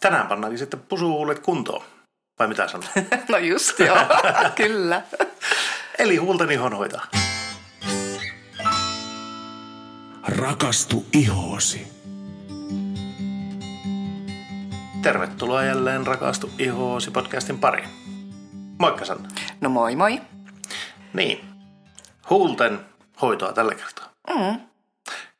tänään pannaankin sitten pusuhuulet kuntoon. Vai mitä sanot? no just joo, kyllä. Eli huulten ihonhoita. Rakastu ihoosi. Tervetuloa jälleen Rakastu ihoosi podcastin pariin. Moikka Sanna. No moi moi. Niin, huulten hoitoa tällä kertaa. Mm.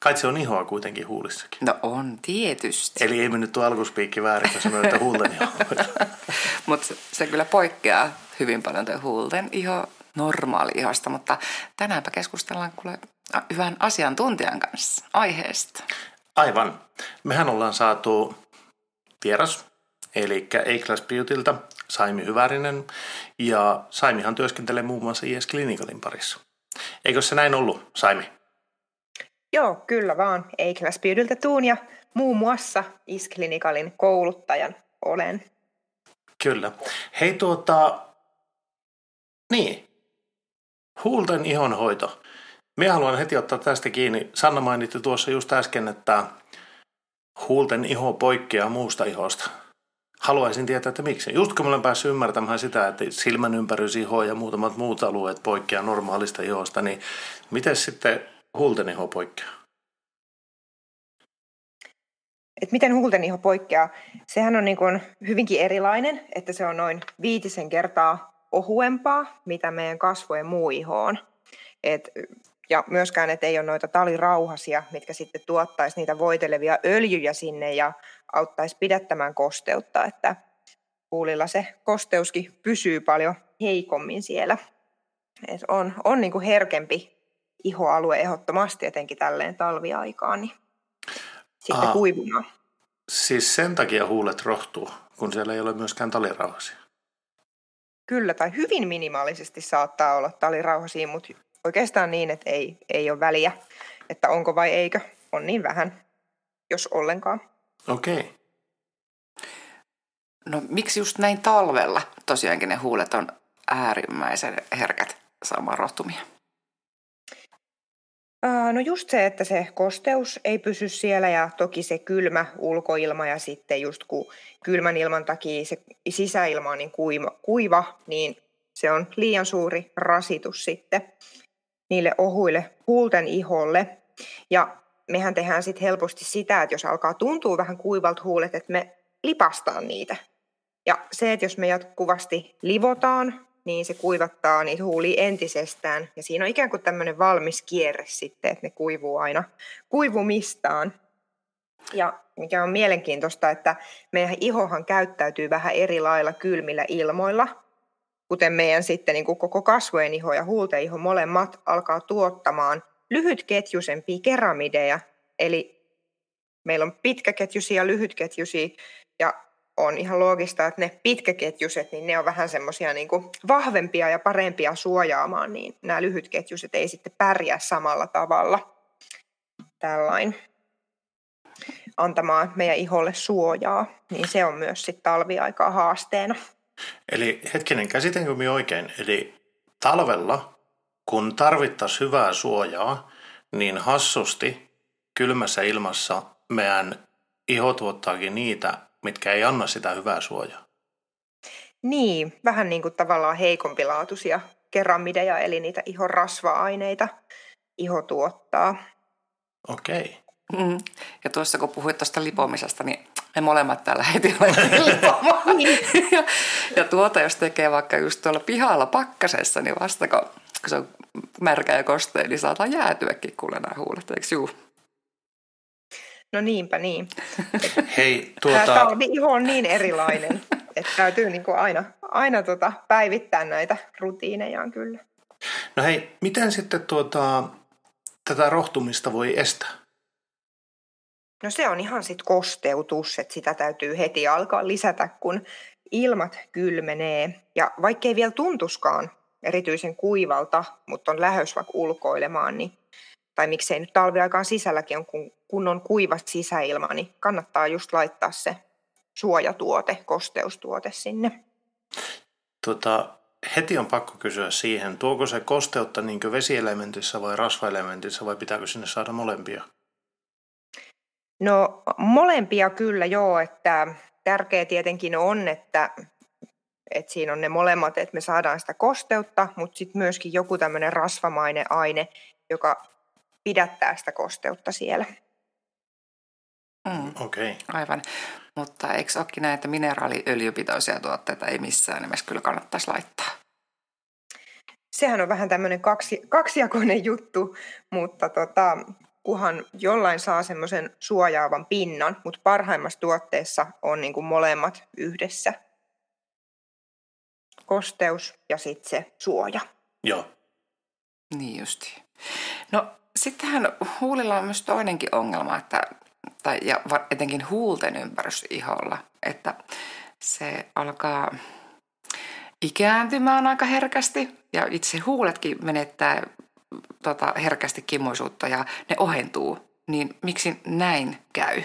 Kai se on ihoa kuitenkin huulissakin. No on, tietysti. Eli ei mennyt tuo alkuspiikki väärin, kun sanoin, että huulten ihohoito. Mutta se, se kyllä poikkeaa hyvin paljon tuo huulten iho normaali ihosta, mutta tänäänpä keskustellaan kuule hyvän asiantuntijan kanssa aiheesta. Aivan. Mehän ollaan saatu vieras, eli A-Class Beautyltä, Saimi Hyvärinen, ja Saimihan työskentelee muun muassa IS Clinicalin parissa. Eikö se näin ollut, Saimi? Joo, kyllä vaan. A-Class Beautyltä tuun ja muun muassa IS Clinicalin kouluttajan olen. Kyllä. Hei tuota, niin, huulten ihonhoito. Minä haluan heti ottaa tästä kiinni. Sanna mainitti tuossa just äsken, että huulten iho poikkeaa muusta ihosta. Haluaisin tietää, että miksi. Just kun olen päässyt ymmärtämään sitä, että silmän iho ja muutamat muut alueet poikkeaa normaalista ihosta, niin miten sitten huulten iho poikkeaa? Et miten huulten iho poikkeaa? Sehän on niin kuin hyvinkin erilainen, että se on noin viitisen kertaa ohuempaa, mitä meidän kasvojen muu iho on. Et ja myöskään, että ei ole noita talirauhasia, mitkä sitten tuottaisi niitä voitelevia öljyjä sinne ja auttaisi pidättämään kosteutta, että huulilla se kosteuskin pysyy paljon heikommin siellä. Et on on niin kuin herkempi ihoalue ehdottomasti, etenkin tälleen talviaikaan, niin sitten Aa, kuivumaan. Siis sen takia huulet rohtuu, kun siellä ei ole myöskään talirauhasia? Kyllä, tai hyvin minimaalisesti saattaa olla talirauhasia, mutta oikeastaan niin, että ei, ei ole väliä, että onko vai eikö. On niin vähän, jos ollenkaan. Okei. Okay. No miksi just näin talvella tosiaankin ne huulet on äärimmäisen herkät saamaan rohtumia? No just se, että se kosteus ei pysy siellä ja toki se kylmä ulkoilma ja sitten just kun kylmän ilman takia se sisäilma on niin kuiva, kuiva niin se on liian suuri rasitus sitten niille ohuille huulten iholle. Ja mehän tehdään sitten helposti sitä, että jos alkaa tuntua vähän kuivalta huulet, että me lipastaan niitä. Ja se, että jos me jatkuvasti livotaan, niin se kuivattaa niitä huulia entisestään. Ja siinä on ikään kuin tämmöinen valmis kierre sitten, että ne kuivuu aina kuivumistaan. Ja mikä on mielenkiintoista, että meidän ihohan käyttäytyy vähän eri lailla kylmillä ilmoilla – kuten meidän sitten niin kuin koko kasvojen iho ja huulten iho molemmat alkaa tuottamaan lyhytketjusempia keramideja, eli meillä on pitkäketjusia ja lyhytketjusia, ja on ihan loogista, että ne pitkäketjuset, niin ne on vähän semmoisia niin vahvempia ja parempia suojaamaan, niin nämä lyhytketjuset ei sitten pärjää samalla tavalla tällain antamaan meidän iholle suojaa, niin se on myös sitten talviaikaa haasteena. Eli hetkinen, käsitenkö minä oikein? Eli talvella, kun tarvittaisiin hyvää suojaa, niin hassusti kylmässä ilmassa meidän iho tuottaakin niitä, mitkä ei anna sitä hyvää suojaa. Niin, vähän niin kuin tavallaan heikompilaatuisia keramideja, eli niitä ihon rasva-aineita iho tuottaa. Okei. Okay. Mm. Ja tuossa kun puhuit tuosta lipomisesta, niin me molemmat täällä heti lipomaan. Niin. ja, ja tuota jos tekee vaikka just tuolla pihalla pakkasessa, niin vasta kun, kun se on märkä ja kostea, niin saattaa jäätyäkin kuule nämä huulet, eikö juu? No niinpä niin. Hei, tuota... Tämä iho on niin erilainen, että täytyy niin kuin aina, aina tota päivittää näitä rutiinejaan kyllä. No hei, miten sitten tuota, tätä rohtumista voi estää? No se on ihan sitten kosteutus, että sitä täytyy heti alkaa lisätä, kun ilmat kylmenee. Ja vaikkei vielä tuntuskaan erityisen kuivalta, mutta on lähös vaikka ulkoilemaan, niin, tai miksei nyt talviaikaan sisälläkin on, kun, kun on kuiva sisäilma, niin kannattaa just laittaa se suojatuote, kosteustuote sinne. Tota, heti on pakko kysyä siihen, tuoko se kosteutta niin vesielementissä vai rasvaelementissä vai pitääkö sinne saada molempia? No molempia kyllä joo, että tärkeä tietenkin on, että, että siinä on ne molemmat, että me saadaan sitä kosteutta, mutta sitten myöskin joku tämmöinen rasvamainen aine, joka pidättää sitä kosteutta siellä. Mm, Okei. Okay. aivan. Mutta eikö olekin näin, että mineraaliöljypitoisia tuotteita ei missään nimessä kyllä kannattaisi laittaa? Sehän on vähän tämmöinen kaksi, kaksijakoinen juttu, mutta tota, kuhan jollain saa semmoisen suojaavan pinnan, mutta parhaimmassa tuotteessa on niin kuin molemmat yhdessä. Kosteus ja sitten se suoja. Joo. Niin justi. No sittenhän huulilla on myös toinenkin ongelma, että, tai, ja etenkin huulten ympärys iholla, että se alkaa ikääntymään aika herkästi ja itse huuletkin menettää tota, herkästi kimmoisuutta ja ne ohentuu. Niin miksi näin käy?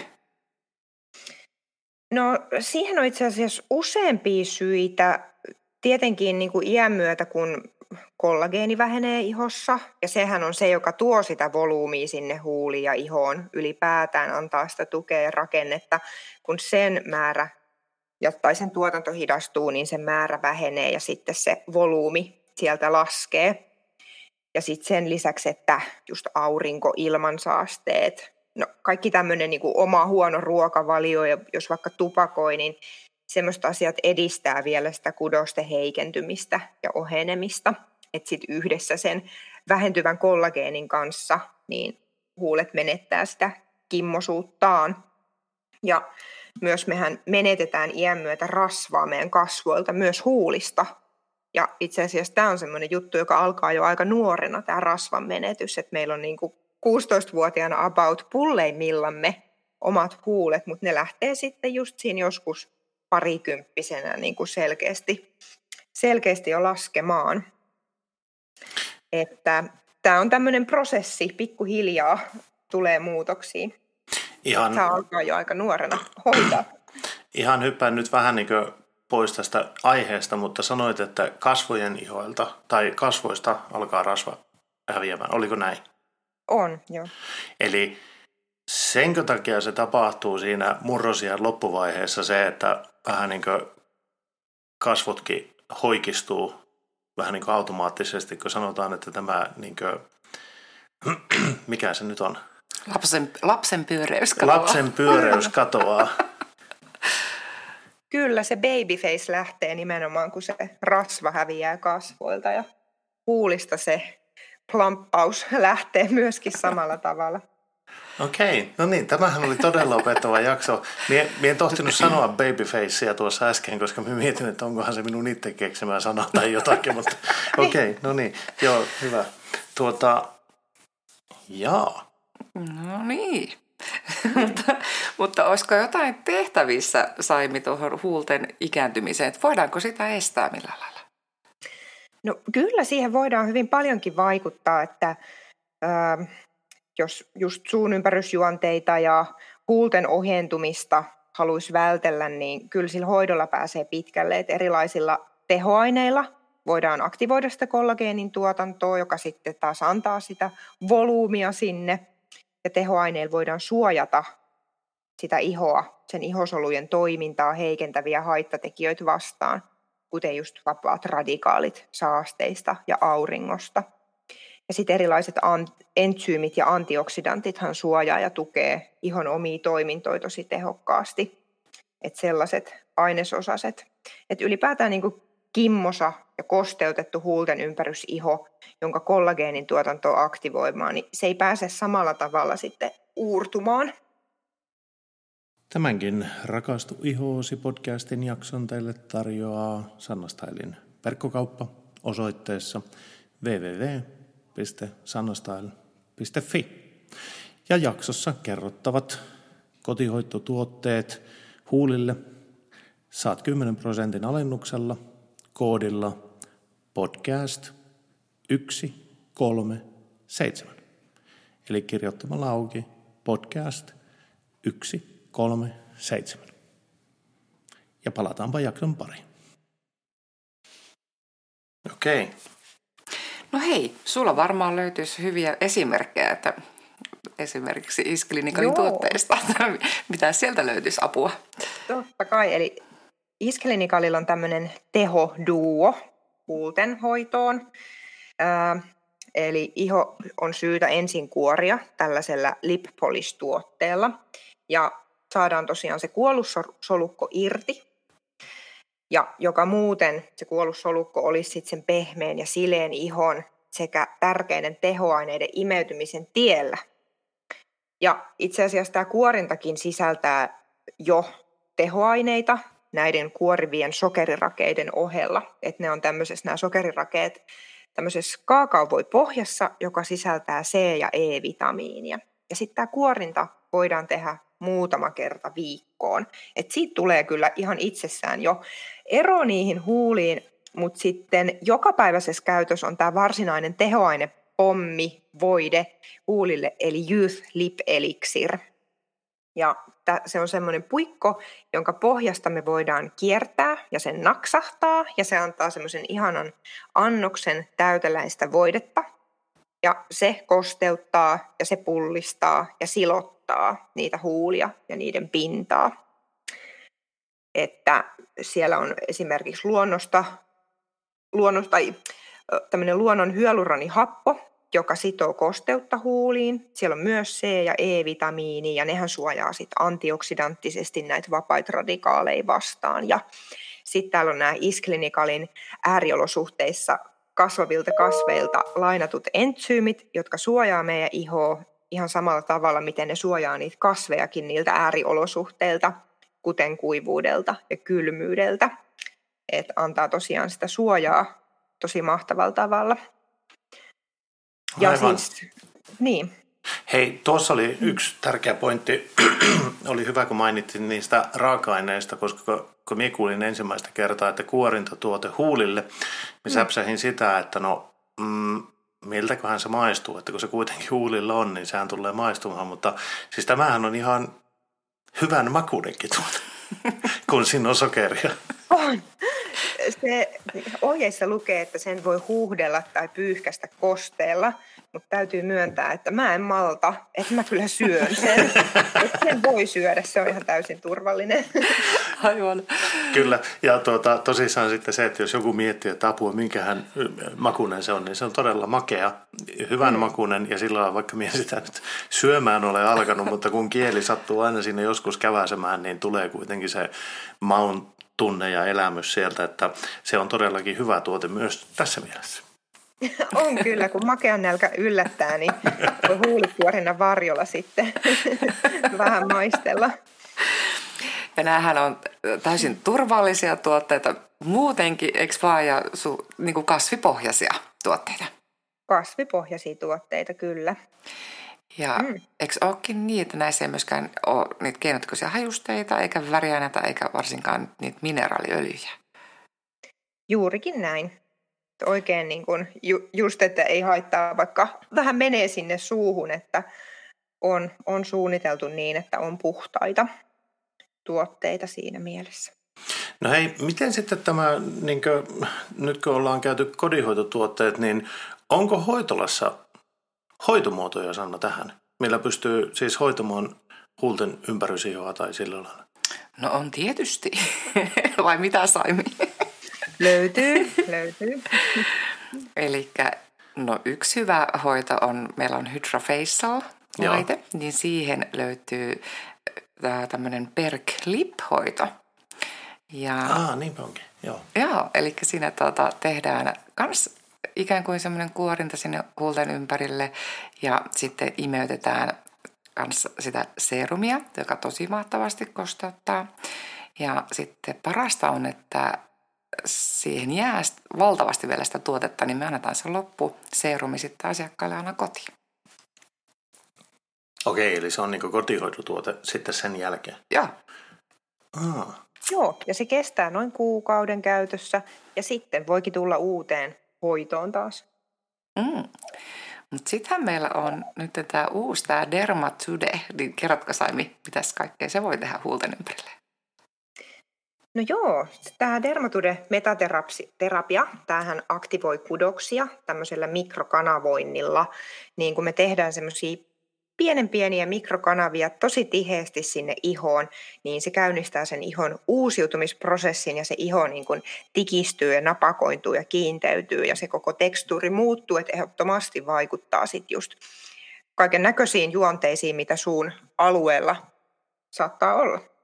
No siihen on itse asiassa useampia syitä. Tietenkin niin kuin iän myötä, kun kollageeni vähenee ihossa, ja sehän on se, joka tuo sitä volyymia sinne huuliin ja ihoon ylipäätään, antaa sitä tukea ja rakennetta. Kun sen määrä tai sen tuotanto hidastuu, niin sen määrä vähenee ja sitten se volyymi sieltä laskee. Ja sitten sen lisäksi, että just aurinko, ilmansaasteet, no kaikki tämmöinen niin oma huono ruokavalio ja jos vaikka tupakoi, niin semmoiset asiat edistää vielä sitä kudosten heikentymistä ja ohenemista. Että sitten yhdessä sen vähentyvän kollageenin kanssa, niin huulet menettää sitä kimmosuuttaan. Ja myös mehän menetetään iän myötä rasvaa meidän kasvoilta, myös huulista. Ja itse asiassa tämä on semmoinen juttu, joka alkaa jo aika nuorena, tämä rasvan menetys, että meillä on niin kuin 16-vuotiaana about pulleimmillamme omat huulet, mutta ne lähtee sitten just siinä joskus parikymppisenä niin kuin selkeästi, selkeästi jo laskemaan. Että tämä on tämmöinen prosessi, pikkuhiljaa tulee muutoksia. Ihan, Tämä alkaa jo aika nuorena hoitaa. ihan hyppään nyt vähän niin kuin pois tästä aiheesta, mutta sanoit, että kasvojen ihoilta tai kasvoista alkaa rasva häviämään. Oliko näin? On, joo. Eli senkö takia se tapahtuu siinä murrosian loppuvaiheessa se, että vähän niin kuin kasvotkin hoikistuu vähän niin kuin automaattisesti, kun sanotaan, että tämä niin kuin, mikä se nyt on? Lapsen, lapsen pyöreys katoaa. Lapsen pyöreys katoaa. Kyllä se babyface lähtee nimenomaan, kun se rasva häviää kasvoilta ja huulista se plamppaus lähtee myöskin samalla tavalla. Okei, no niin, tämähän oli todella opettava jakso. Mie, mie en tohtinut sanoa babyfacea tuossa äsken, koska mä mietin, että onkohan se minun itse keksimään sana tai jotakin, mutta okei, okay, no niin, joo, hyvä. Tuota, jaa. No niin. mutta, mutta olisiko jotain tehtävissä, Saimi, tuohon huulten ikääntymiseen? Että voidaanko sitä estää millä lailla? No kyllä siihen voidaan hyvin paljonkin vaikuttaa, että ää, jos just suun ympärysjuonteita ja huulten ohentumista haluaisi vältellä, niin kyllä sillä hoidolla pääsee pitkälle, että erilaisilla tehoaineilla voidaan aktivoida sitä kollageenin tuotantoa, joka sitten taas antaa sitä volyymia sinne, ja tehoaineilla voidaan suojata sitä ihoa, sen ihosolujen toimintaa heikentäviä haittatekijöitä vastaan, kuten just vapaat radikaalit saasteista ja auringosta. Ja sitten erilaiset entsyymit ja antioksidantithan suojaa ja tukee ihon omia toimintoja tosi tehokkaasti. Että sellaiset ainesosaset. Että ylipäätään niin kimmosa ja kosteutettu huulten ympärysiho, jonka kollageenin tuotanto aktivoimaan, niin se ei pääse samalla tavalla sitten uurtumaan. Tämänkin Rakastu ihoosi podcastin jakson teille tarjoaa Sanna Stylin verkkokauppa osoitteessa www.sannastyle.fi. Ja jaksossa kerrottavat kotihoitotuotteet huulille saat 10 prosentin alennuksella koodilla podcast 137. Eli kirjoittamalla auki podcast 137. Ja palataanpa jakson pariin. Okei. Okay. No hei, sulla varmaan löytyisi hyviä esimerkkejä, että esimerkiksi Isklinikalin tuotteista, mitä sieltä löytyisi apua. Totta kai, eli iskelinikallilla on tämmöinen tehoduo huulten hoitoon. Ää, eli iho on syytä ensin kuoria tällaisella lip tuotteella ja saadaan tosiaan se kuollussolukko irti, ja joka muuten se kuollussolukko olisi sitten sen pehmeän ja sileen ihon sekä tärkeiden tehoaineiden imeytymisen tiellä. Ja itse asiassa tämä kuorintakin sisältää jo tehoaineita näiden kuorivien sokerirakeiden ohella. Että ne on tämmöisessä nämä sokerirakeet tämmöisessä kaakaovoi-pohjassa, joka sisältää C- ja E-vitamiinia. Ja sitten tämä kuorinta voidaan tehdä muutama kerta viikkoon. Et siitä tulee kyllä ihan itsessään jo ero niihin huuliin, mutta sitten jokapäiväisessä käytössä on tämä varsinainen tehoaine pommi, voide huulille, eli Youth Lip Elixir. Ja se on semmoinen puikko, jonka pohjasta me voidaan kiertää ja sen naksahtaa, ja se antaa semmoisen ihanan annoksen täyteläistä voidetta. Ja se kosteuttaa ja se pullistaa ja silottaa niitä huulia ja niiden pintaa. Että siellä on esimerkiksi luonnosta, luonnosta tai tämmöinen luonnon hyaluronihappo, joka sitoo kosteutta huuliin. Siellä on myös C- ja E-vitamiini ja nehän suojaa sit antioksidanttisesti näitä vapaita radikaaleja vastaan. Ja sitten täällä on nämä isklinikalin ääriolosuhteissa kasvavilta kasveilta lainatut entsyymit, jotka suojaa meidän ihoa ihan samalla tavalla, miten ne suojaa niitä kasvejakin niiltä ääriolosuhteilta, kuten kuivuudelta ja kylmyydeltä. Et antaa tosiaan sitä suojaa tosi mahtavalla tavalla. Ja Aivan. siis, niin. Hei, tuossa oli yksi tärkeä pointti. oli hyvä, kun mainitsit niistä raaka-aineista, koska kun minä kuulin ensimmäistä kertaa, että kuorintatuote huulille, niin mm. säpsähin sitä, että no, mm, miltäköhän se maistuu, että kun se kuitenkin huulilla on, niin sehän tulee maistumaan, mutta siis tämähän on ihan hyvän makuudenkin tuote, kun siinä on sokeria. On. Se ohjeissa lukee, että sen voi huuhdella tai pyyhkästä kosteella, mutta täytyy myöntää, että mä en malta, että mä kyllä syön sen. että sen voi syödä, se on ihan täysin turvallinen. Aivan. Kyllä, ja tuota, tosissaan sitten se, että jos joku miettii, että apua, minkähän makunen se on, niin se on todella makea, hyvän mm. makunen, ja sillä vaikka minä sitä nyt syömään ole alkanut, mutta kun kieli sattuu aina sinne joskus käväsemään, niin tulee kuitenkin se maun tunne ja elämys sieltä, että se on todellakin hyvä tuote myös tässä mielessä. on kyllä, kun makean nälkä yllättää, niin voi huulikuorina varjolla sitten vähän maistella. Ja näähän on täysin turvallisia tuotteita muutenkin, eikö vaan, ja su, niin kuin kasvipohjaisia tuotteita? Kasvipohjaisia tuotteita, kyllä. Ja mm. eikö olekin niin, että näissä ei myöskään ole niitä keinotekoisia hajusteita, eikä väriaineita, eikä varsinkaan niitä mineraaliöljyjä? Juurikin näin. Oikein niin kuin ju, just, että ei haittaa, vaikka vähän menee sinne suuhun, että on, on suunniteltu niin, että on puhtaita tuotteita siinä mielessä. No hei, miten sitten tämä, niin kuin, nyt kun ollaan käyty kodinhoitotuotteet, niin onko hoitolassa hoitomuotoja, Sanna, tähän? Millä pystyy siis hoitamaan huulten ympärysihoa tai sillä lailla? No on tietysti. Vai mitä Saimi? Löytyy, löytyy. Eli no yksi hyvä hoito on, meillä on Hydrofacial laite, niin siihen löytyy tämmöinen Perk Lip-hoito. Ja, ah, niin onkin, joo. Joo, eli siinä tuota, tehdään kans ikään kuin semmoinen kuorinta sinne huulten ympärille ja sitten imeytetään kans sitä serumia, joka tosi mahtavasti kosteuttaa. Ja sitten parasta on, että siihen jää valtavasti vielä sitä tuotetta, niin me annetaan se loppu serumi sitten asiakkaalle aina kotiin. Okei, eli se on niin kotihoitotuote sitten sen jälkeen? Joo. Ah. Joo, ja se kestää noin kuukauden käytössä ja sitten voikin tulla uuteen hoitoon taas. Mm. Mutta sittenhän meillä on nyt tämä uusi, tämä Dermatude, niin kerrotko Saimi, mitäs kaikkea se voi tehdä huulten ympärille? No joo, tämä dermatude metaterapia, tämähän aktivoi kudoksia tämmöisellä mikrokanavoinnilla, niin kun me tehdään semmoisia pienen pieniä mikrokanavia tosi tiheesti sinne ihoon, niin se käynnistää sen ihon uusiutumisprosessin ja se iho niin kuin tikistyy ja napakointuu ja kiinteytyy ja se koko tekstuuri muuttuu, että ehdottomasti vaikuttaa sitten just kaiken näköisiin juonteisiin, mitä suun alueella saattaa olla.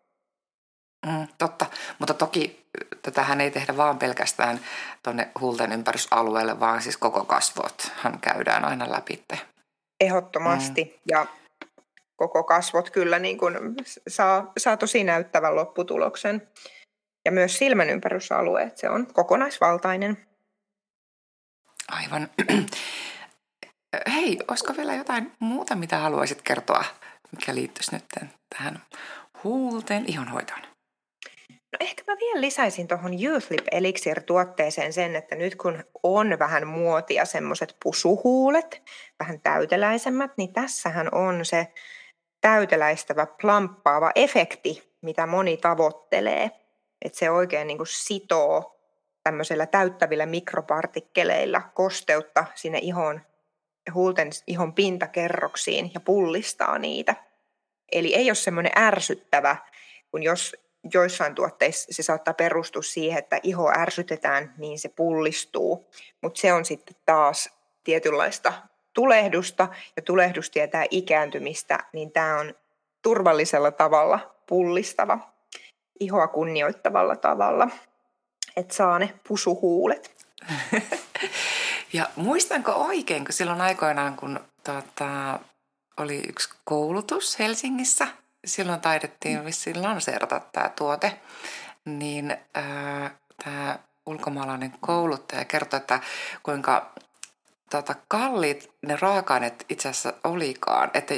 Mm, totta, mutta toki tätähän ei tehdä vaan pelkästään tuonne huulten ympärysalueelle, vaan siis koko kasvothan käydään aina läpi. Ehdottomasti. Mm. Ja koko kasvot kyllä niin kuin saa, saa tosi näyttävän lopputuloksen. Ja myös silmän ympärysalue, se on kokonaisvaltainen. Aivan. Hei, olisiko vielä jotain muuta, mitä haluaisit kertoa, mikä liittyisi nyt tähän huulten ihonhoitoon? Vielä lisäisin tuohon Youth Lip Elixir-tuotteeseen sen, että nyt kun on vähän muotia semmoiset pusuhuulet, vähän täyteläisemmät, niin tässähän on se täyteläistävä, plamppaava efekti, mitä moni tavoittelee. Että se oikein niin kuin sitoo tämmöisellä täyttävillä mikropartikkeleilla kosteutta sinne ihon, huulten ihon pintakerroksiin ja pullistaa niitä. Eli ei ole semmoinen ärsyttävä, kun jos joissain tuotteissa se saattaa perustua siihen, että iho ärsytetään, niin se pullistuu. Mutta se on sitten taas tietynlaista tulehdusta, ja tulehdus tietää ikääntymistä, niin tämä on turvallisella tavalla pullistava, ihoa kunnioittavalla tavalla, että saa ne pusuhuulet. ja muistanko oikein, kun silloin aikoinaan, kun tota, oli yksi koulutus Helsingissä – silloin taidettiin vissiin lanseerata tämä tuote, niin tämä ulkomaalainen kouluttaja kertoi, että kuinka tota, kalliit ne raaka-aineet itse asiassa olikaan, että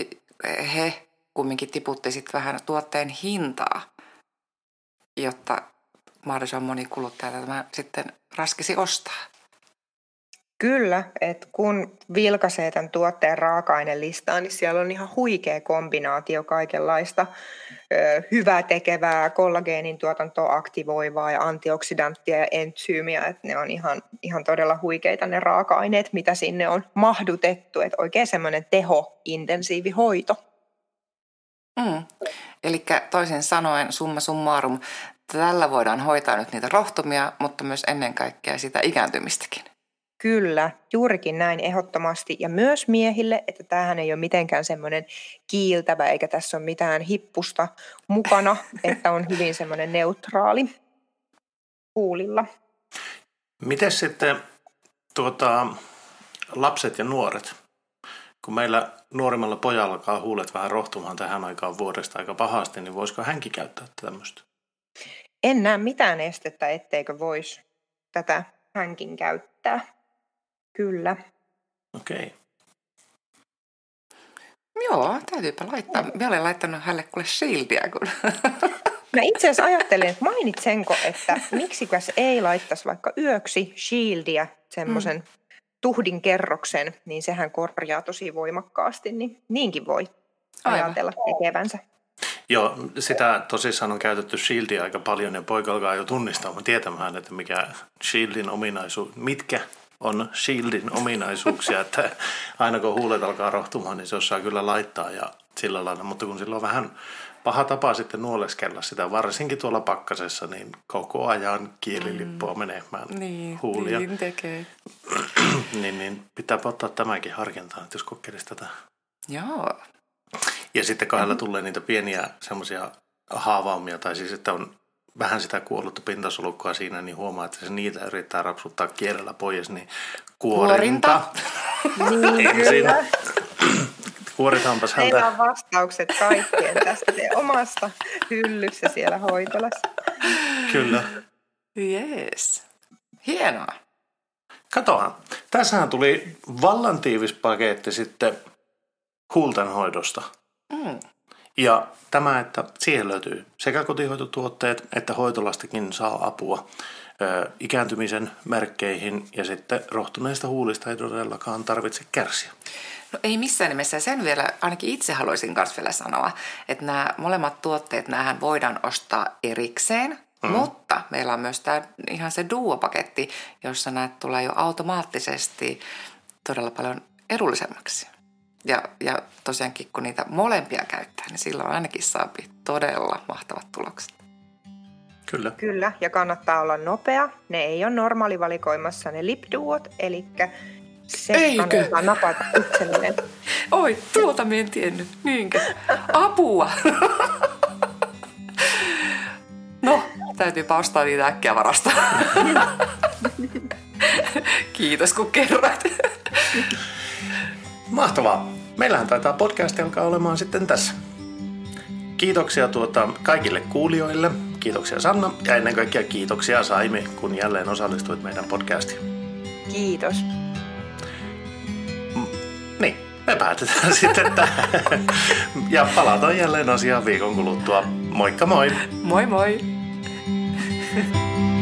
he kumminkin tiputti sitten vähän tuotteen hintaa, jotta mahdollisimman moni kuluttaja tämä sitten raskisi ostaa. Kyllä, että kun vilkaisee tämän tuotteen raaka-ainelistaa, niin siellä on ihan huikea kombinaatio kaikenlaista hyvää tekevää, kollageenin tuotantoa aktivoivaa ja antioksidanttia ja entsyymiä. Että ne on ihan, ihan todella huikeita ne raaka-aineet, mitä sinne on mahdutettu. Että oikein semmoinen teho-intensiivi hoito. Mm. Eli toisin sanoen summa summarum, tällä voidaan hoitaa nyt niitä rohtumia, mutta myös ennen kaikkea sitä ikääntymistäkin. Kyllä, juurikin näin ehdottomasti. Ja myös miehille, että tämähän ei ole mitenkään semmoinen kiiltävä, eikä tässä ole mitään hippusta mukana, että on hyvin semmoinen neutraali huulilla. Miten sitten tuota, lapset ja nuoret? Kun meillä nuorimmalla pojalla alkaa huulet vähän rohtumaan tähän aikaan vuodesta aika pahasti, niin voisiko hänkin käyttää tämmöistä? En näe mitään estettä, etteikö voisi tätä hänkin käyttää. Kyllä. Okei. Okay. Joo, täytyypä laittaa. Mä olen laittanut hänelle kuule shieldia. Kun... Mä itse asiassa ajattelin, että mainitsenko, että miksikäs ei laittaisi vaikka yöksi shieldia, semmoisen mm. tuhdin kerroksen, niin sehän korjaa tosi voimakkaasti, niin niinkin voi Aivan. ajatella tekevänsä. Joo, sitä tosissaan on käytetty Shieldia aika paljon ja poika alkaa jo tunnistamaan tietämään, että mikä Shieldin ominaisuus, mitkä on Shieldin ominaisuuksia, että aina kun huulet alkaa rohtumaan, niin se osaa kyllä laittaa ja sillä lailla. Mutta kun sillä on vähän paha tapa sitten nuoleskella sitä, varsinkin tuolla pakkasessa, niin koko ajan kielilippua mm. menemään niin, huulia. Niin tekee. niin, niin pitää ottaa tämäkin harkintaan, että jos kokeilisi tätä. Joo. Ja sitten kahdella tulee niitä pieniä semmoisia haavaumia, tai siis että on vähän sitä kuollutta pintasolukkoa siinä, niin huomaa, että se niitä yrittää rapsuttaa kielellä pois, niin kuorinta. niin, Ensin. Kuoritaanpas häntä. Meillä on vastaukset kaikkeen tästä omasta hyllyssä siellä hoitolassa. Kyllä. Yes. Hienoa. Katohan. Tässähän tuli vallan tiivis paketti sitten huultenhoidosta. Mm. Ja tämä, että siihen löytyy sekä kotihoitotuotteet että hoitolastakin saa apua ö, ikääntymisen merkkeihin ja sitten rohtuneista huulista ei todellakaan tarvitse kärsiä. No ei missään nimessä. Sen vielä ainakin itse haluaisin myös vielä sanoa, että nämä molemmat tuotteet, näähän voidaan ostaa erikseen, mm. mutta meillä on myös tämä ihan se duo-paketti, jossa näitä tulee jo automaattisesti todella paljon edullisemmaksi. Ja, ja tosiaankin kun niitä molempia käyttää, niin silloin ainakin saa todella mahtavat tulokset. Kyllä. Kyllä, ja kannattaa olla nopea. Ne ei ole normaalivalikoimassa ne lipduot, eli se Eikö? kannattaa napata itselleen. Oi, tuota en tiennyt. Niinkö? Apua! No, täytyy ostaa niitä äkkiä varasta. Kiitos kun kerroit. Mahtavaa. Meillähän taitaa podcast alkaa olemaan sitten tässä. Kiitoksia tuota kaikille kuulijoille. Kiitoksia Sanna ja ennen kaikkea kiitoksia Saimi, kun jälleen osallistuit meidän podcastiin. Kiitos. Niin, me päätetään sitten tähän. Ja palataan jälleen asiaan viikon kuluttua. Moikka moi! Moi moi!